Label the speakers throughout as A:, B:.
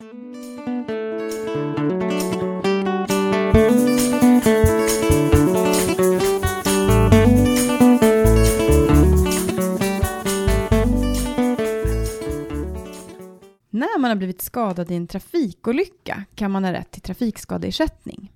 A: När man har blivit skadad i en trafikolycka kan man ha rätt till trafikskadeersättning.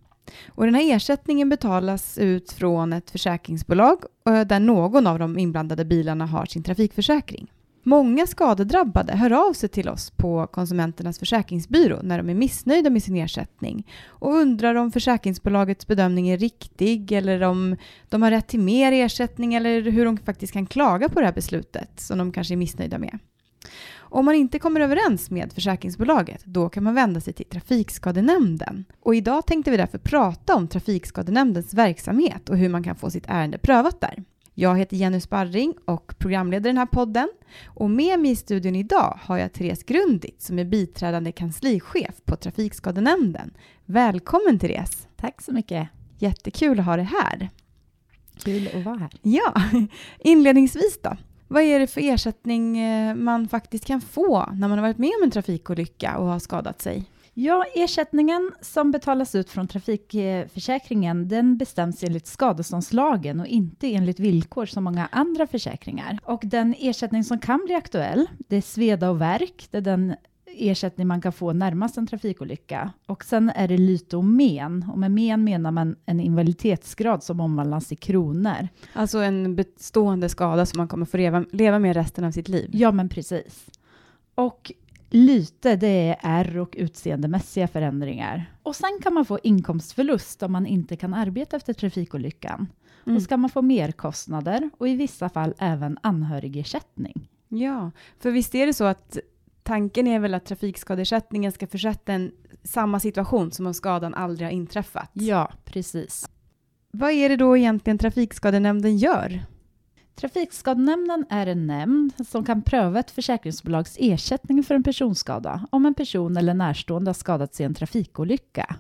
A: Och den här ersättningen betalas ut från ett försäkringsbolag eh, där någon av de inblandade bilarna har sin trafikförsäkring. Många skadedrabbade hör av sig till oss på Konsumenternas försäkringsbyrå när de är missnöjda med sin ersättning och undrar om försäkringsbolagets bedömning är riktig eller om de har rätt till mer ersättning eller hur de faktiskt kan klaga på det här beslutet som de kanske är missnöjda med. Om man inte kommer överens med försäkringsbolaget, då kan man vända sig till Trafikskadenämnden. Och idag tänkte vi därför prata om Trafikskadenämndens verksamhet och hur man kan få sitt ärende prövat där. Jag heter Jenny Sparring och programleder den här podden. Och med mig i studion idag har jag Therese Grundit som är biträdande kanslichef på Trafikskadenämnden. Välkommen Therese!
B: Tack så mycket.
A: Jättekul att ha dig här.
B: Kul att vara här.
A: Ja, inledningsvis då. Vad är det för ersättning eh, man faktiskt kan få när man har varit med om en trafikolycka och har skadat sig?
B: Ja, ersättningen som betalas ut från trafikförsäkringen, den bestäms enligt skadeståndslagen och inte enligt villkor som många andra försäkringar. Och den ersättning som kan bli aktuell, det är sveda och verk, det är den ersättning man kan få närmast en trafikolycka. Och sen är det lyte och men. Och med men menar man en invaliditetsgrad som omvandlas i kronor.
A: Alltså en bestående skada som man kommer få leva, leva med resten av sitt liv?
B: Ja, men precis. Och lyte, det är ärr och utseendemässiga förändringar. Och sen kan man få inkomstförlust om man inte kan arbeta efter trafikolyckan. Mm. Och ska man få merkostnader och i vissa fall även anhörigersättning.
A: Ja, för visst är det så att tanken är väl att trafikskadeersättningen ska försätta en samma situation som om skadan aldrig har inträffat?
B: Ja, precis.
A: Vad är det då egentligen Trafikskadenämnden gör?
B: Trafikskadenämnden är en nämnd som kan pröva ett försäkringsbolags ersättning för en personskada om en person eller närstående har skadats i en trafikolycka.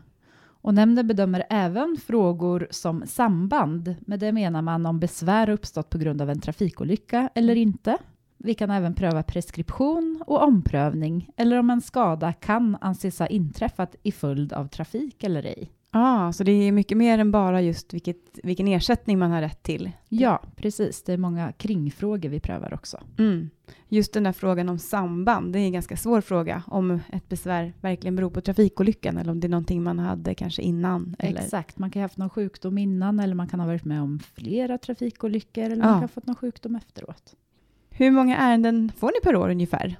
B: Och nämnden bedömer även frågor som samband. Med det menar man om besvär uppstått på grund av en trafikolycka eller inte. Vi kan även pröva preskription och omprövning eller om en skada kan anses ha inträffat i följd av trafik eller ej.
A: Ah, så det är mycket mer än bara just vilket, vilken ersättning man har rätt till?
B: Ja, precis. Det är många kringfrågor vi prövar också.
A: Mm. Just den där frågan om samband, det är en ganska svår fråga. Om ett besvär verkligen beror på trafikolyckan eller om det är någonting man hade kanske innan. Eller?
B: Exakt, man kan ha haft någon sjukdom innan eller man kan ha varit med om flera trafikolyckor eller ah. man kan ha fått någon sjukdom efteråt.
A: Hur många ärenden får ni per år ungefär?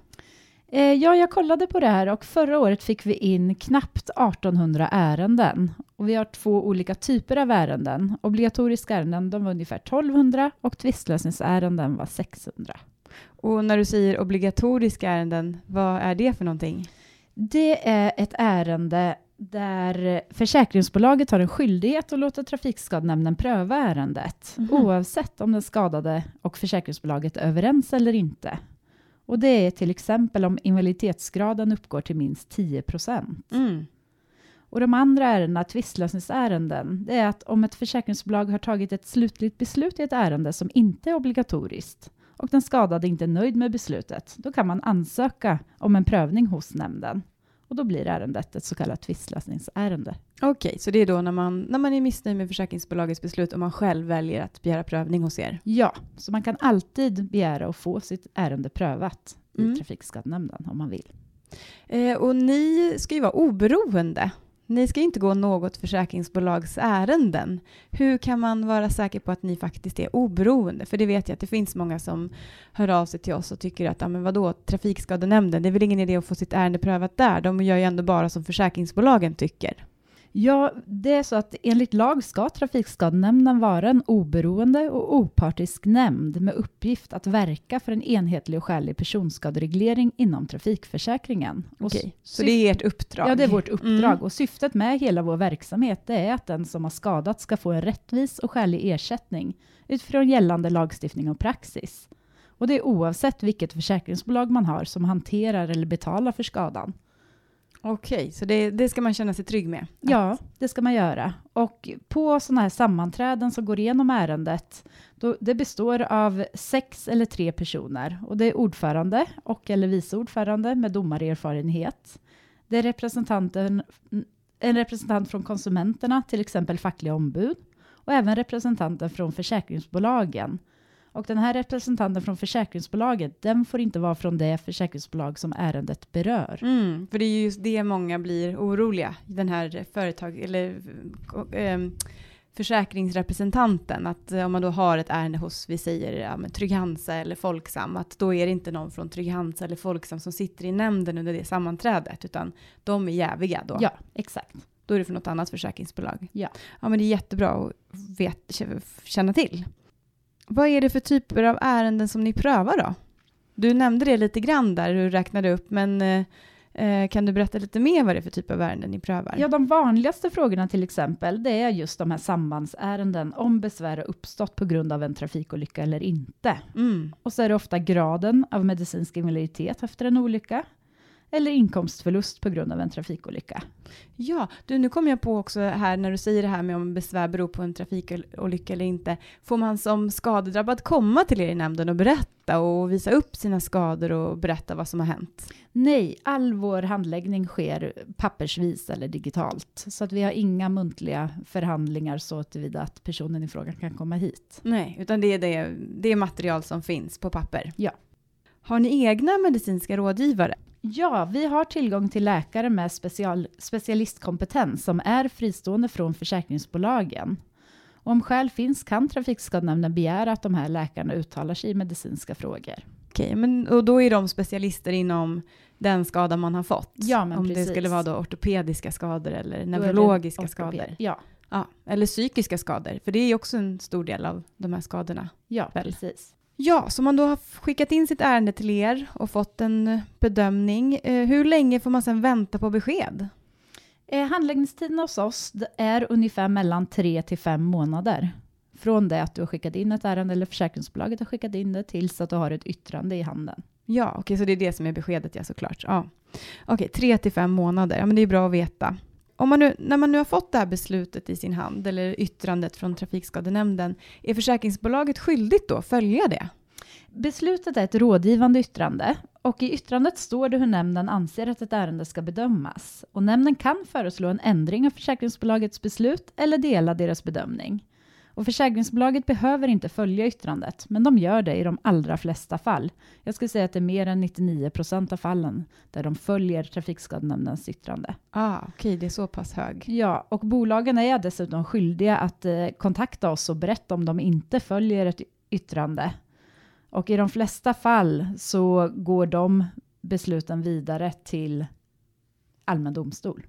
B: Eh, ja, jag kollade på det här och förra året fick vi in knappt 1800 ärenden. Och vi har två olika typer av ärenden. Obligatoriska ärenden de var ungefär 1200 och tvistlösningsärenden var 600.
A: Och när du säger obligatoriska ärenden, vad är det för någonting?
B: Det är ett ärende där försäkringsbolaget har en skyldighet att låta Trafikskadenämnden pröva ärendet, mm. oavsett om den skadade och försäkringsbolaget är överens eller inte. Och det är till exempel om invaliditetsgraden uppgår till minst 10 procent. Mm. Och de andra ärendena, tvistlösningsärenden, det är att om ett försäkringsbolag har tagit ett slutligt beslut i ett ärende som inte är obligatoriskt och den skadade inte är nöjd med beslutet, då kan man ansöka om en prövning hos nämnden. Och då blir ärendet ett så kallat tvistlösningsärende.
A: Okej, okay, så det är då när man, när man är missnöjd med försäkringsbolagets beslut och man själv väljer att begära prövning hos er?
B: Ja, så man kan alltid begära att få sitt ärende prövat mm. i Trafikskadenämnden om man vill.
A: Eh, och ni ska ju vara oberoende. Ni ska inte gå något försäkringsbolags ärenden. Hur kan man vara säker på att ni faktiskt är oberoende? För det vet jag att det finns många som hör av sig till oss och tycker att, ja men vadå, Trafikskadenämnden, det är väl ingen idé att få sitt ärende prövat där. De gör ju ändå bara som försäkringsbolagen tycker.
B: Ja, det är så att enligt lag ska Trafikskadenämnden vara en oberoende och opartisk nämnd med uppgift att verka för en enhetlig och skälig personskadereglering inom trafikförsäkringen.
A: Okej, så det är ert uppdrag?
B: Ja, det är vårt uppdrag. Mm. Och syftet med hela vår verksamhet är att den som har skadats ska få en rättvis och skälig ersättning utifrån gällande lagstiftning och praxis. Och det är oavsett vilket försäkringsbolag man har som hanterar eller betalar för skadan.
A: Okej, så det, det, ska man känna sig trygg med?
B: Ja, det ska man göra. Och på sådana här sammanträden som går igenom ärendet, då, det består av sex eller tre personer. Och det är ordförande och eller vice ordförande med domarerfarenhet. Det är representanten, en representant från konsumenterna, till exempel fackliga ombud, och även representanter från försäkringsbolagen. Och den här representanten från försäkringsbolaget, den får inte vara från det försäkringsbolag som ärendet berör.
A: Mm, för det är just det många blir oroliga, den här företag eller eh, försäkringsrepresentanten, att om man då har ett ärende hos, vi säger ja, Trygg-Hansa eller Folksam, att då är det inte någon från Trygg-Hansa eller Folksam som sitter i nämnden under det sammanträdet, utan de är jäviga då.
B: Ja, exakt.
A: Då är det för något annat försäkringsbolag.
B: Ja.
A: Ja, men det är jättebra att vet, känna till. Vad är det för typer av ärenden som ni prövar då? Du nämnde det lite grann där, du räknade upp, men eh, Eh, kan du berätta lite mer vad det är för typ av ärenden ni prövar?
B: Ja, de vanligaste frågorna till exempel, det är just de här sambandsärenden, om besvär har uppstått på grund av en trafikolycka eller inte.
A: Mm.
B: Och så är det ofta graden av medicinsk invaliditet efter en olycka, eller inkomstförlust på grund av en trafikolycka.
A: Ja, du, nu kommer jag på också här när du säger det här med om besvär beror på en trafikolycka eller inte. Får man som skadedrabbad komma till er i nämnden och berätta och visa upp sina skador och berätta vad som har hänt?
B: Nej, all vår handläggning sker pappersvis eller digitalt. Så att vi har inga muntliga förhandlingar så tillvida att personen i fråga kan komma hit.
A: Nej, utan det är det, det är material som finns på papper?
B: Ja.
A: Har ni egna medicinska rådgivare?
B: Ja, vi har tillgång till läkare med special, specialistkompetens som är fristående från försäkringsbolagen. Och om skäl finns kan Trafikskadenämnden begära att de här läkarna uttalar sig i medicinska frågor.
A: Okej, men och då är de specialister inom den skada man har fått?
B: Ja, men
A: Om
B: precis.
A: det skulle vara då ortopediska skador eller neurologiska skador?
B: Ja,
A: Ja, eller psykiska skador, för det är ju också en stor del av de här skadorna.
B: ja
A: Väl.
B: precis.
A: Ja, så man då har skickat in sitt ärende till er och fått en bedömning. Eh, hur länge får man sedan vänta på besked?
B: Eh, handläggningstiden hos oss är ungefär mellan tre till fem månader. Från det att du har skickat in ett ärende eller försäkringsbolaget har skickat in det tills att du har ett yttrande i handen.
A: Ja, okej, så det är det som är beskedet, ja såklart. Ja. Okej, tre till fem månader, ja men det är bra att veta. Om man nu, när man nu har fått det här beslutet i sin hand, eller yttrandet från Trafikskadenämnden, är försäkringsbolaget skyldigt då att följa det?
B: Beslutet är ett rådgivande yttrande och i yttrandet står det hur nämnden anser att ett ärende ska bedömas. Och nämnden kan föreslå en ändring av försäkringsbolagets beslut eller dela deras bedömning. Och försäkringsbolaget behöver inte följa yttrandet, men de gör det i de allra flesta fall. Jag skulle säga att det är mer än 99 procent av fallen där de följer Trafikskadenämndens yttrande.
A: Ah, okej, det är så pass hög.
B: Ja, och bolagen är dessutom skyldiga att eh, kontakta oss och berätta om de inte följer ett yttrande. Och i de flesta fall så går de besluten vidare till allmän domstol.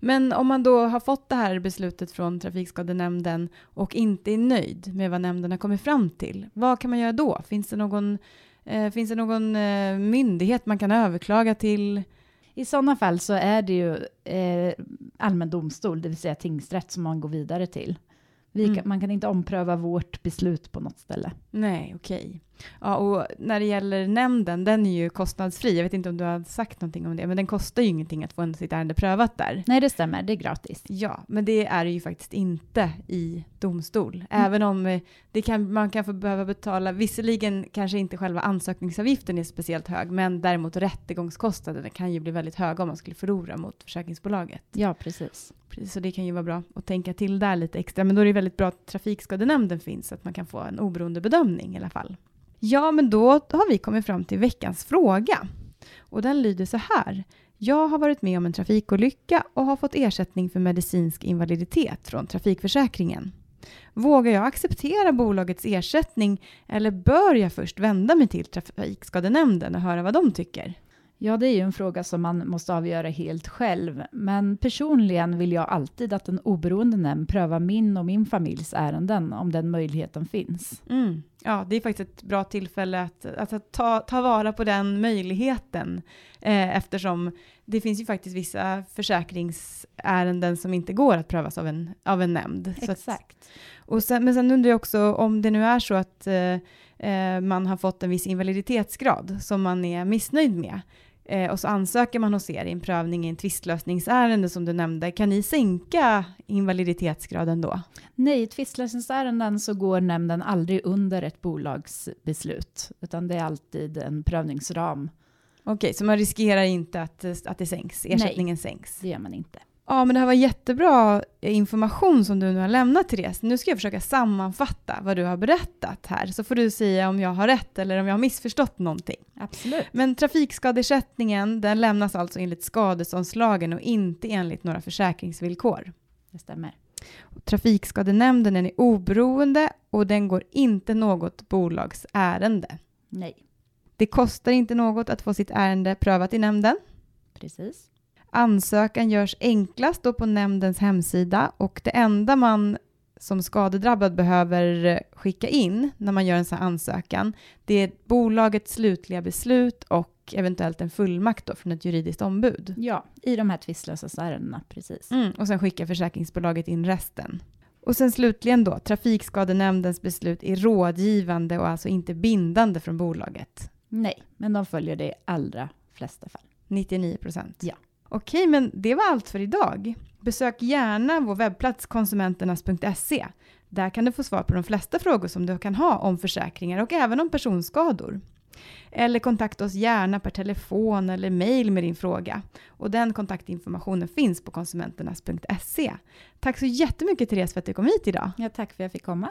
A: Men om man då har fått det här beslutet från Trafikskadenämnden och inte är nöjd med vad nämnden har kommit fram till, vad kan man göra då? Finns det någon, eh, finns det någon eh, myndighet man kan överklaga till?
B: I sådana fall så är det ju eh, allmän domstol, det vill säga tingsrätt, som man går vidare till. Vi
A: Mm.
B: kan, man kan inte ompröva vårt beslut på något ställe.
A: Nej, okej. Ja, och när det gäller nämnden, den är ju kostnadsfri. Jag vet inte om du har sagt någonting om det, men den kostar ju ingenting att få en- sitt ärende prövat där.
B: Nej, det stämmer, det är gratis.
A: Ja, men det är det ju faktiskt inte i domstol. Även om eh, det kan, man kan få behöva betala, visserligen kanske inte själva ansökningsavgiften är speciellt hög, men däremot rättegångskostnaderna kan ju bli väldigt höga om man skulle förlora mot försäkringsbolaget.
B: Ja, precis.
A: Precis, så det kan ju vara bra att tänka till där lite extra. Men då är det väldigt bra att Trafikskadenämnden finns, så att man kan få en oberoende bedömning i alla fall. Ja, men då har vi kommit fram till veckans fråga. Och den lyder så här. Jag har varit med om en trafikolycka och har fått ersättning för medicinsk invaliditet från Trafikförsäkringen. Vågar jag acceptera bolagets ersättning eller bör jag först vända mig till Trafikskadenämnden och höra vad de tycker?
B: Ja, det är ju en fråga som man måste avgöra helt själv. Men personligen vill jag alltid att en oberoende nämnd prövar min och min familjs ärenden om den möjligheten finns.
A: Mm. Ja, det är faktiskt ett bra tillfälle att, att ta, ta vara på den möjligheten eh, eftersom det finns ju faktiskt vissa försäkringsärenden som inte går att prövas av en, av en nämnd. Så att,
B: Exakt.
A: och sen, men sen undrar jag också om det nu är så att eh, eh, man har fått en viss invaliditetsgrad som man är missnöjd med eh, och så ansöker man hos er i en prövning i en tvistlösningsärende som du nämnde. Kan ni sänka invaliditetsgraden då?
B: Nej, i tvistlösningsärenden så går nämnden aldrig under ett bolags beslut, utan det är alltid en prövningsram
A: Okej, så man riskerar inte att, att det sänks, ersättningen sänks?
B: Det gör man inte.
A: Ja, men det här var jättebra information som du nu har lämnat Therese. Nu ska jag försöka sammanfatta vad du har berättat här, så får du säga om jag har rätt eller om jag har missförstått någonting.
B: Absolut.
A: Men trafikskadeersättningen, den lämnas alltså enligt skadeståndslagen och inte enligt några försäkringsvillkor.
B: Det stämmer.
A: Trafikskadenämnden är oberoende och den går inte något bolags ärende.
B: Nej,
A: Det kostar inte något att få sitt ärende prövat i nämnden.
B: precis.
A: Ansökan görs enklast då på nämndens hemsida och det enda man som skadedrabbad behöver skicka in när man gör en sån här ansökan, det är bolagets slutliga beslut och eventuellt en fullmakt då från ett juridiskt ombud.
B: Ja, i de här tvistlösa ärendena, precis.
A: Mm, och sen skickar försäkringsbolaget in resten. Och sen slutligen då, trafikskadenämndens beslut är rådgivande och alltså inte bindande från bolaget.
B: Nej, men de följer det i allra flesta fall.
A: 99 procent.
B: Ja.
A: Okej, men det var allt för idag. Besök gärna vår webbplats konsumenternas.se. Där kan du få svar på de flesta frågor som du kan ha om försäkringar och även om personskador. Eller kontakta oss gärna per telefon eller mejl med din fråga. Och den kontaktinformationen finns på konsumenternas.se. Tack så jättemycket Therese för att du kom hit idag.
B: Ja, tack för att jag fick komma.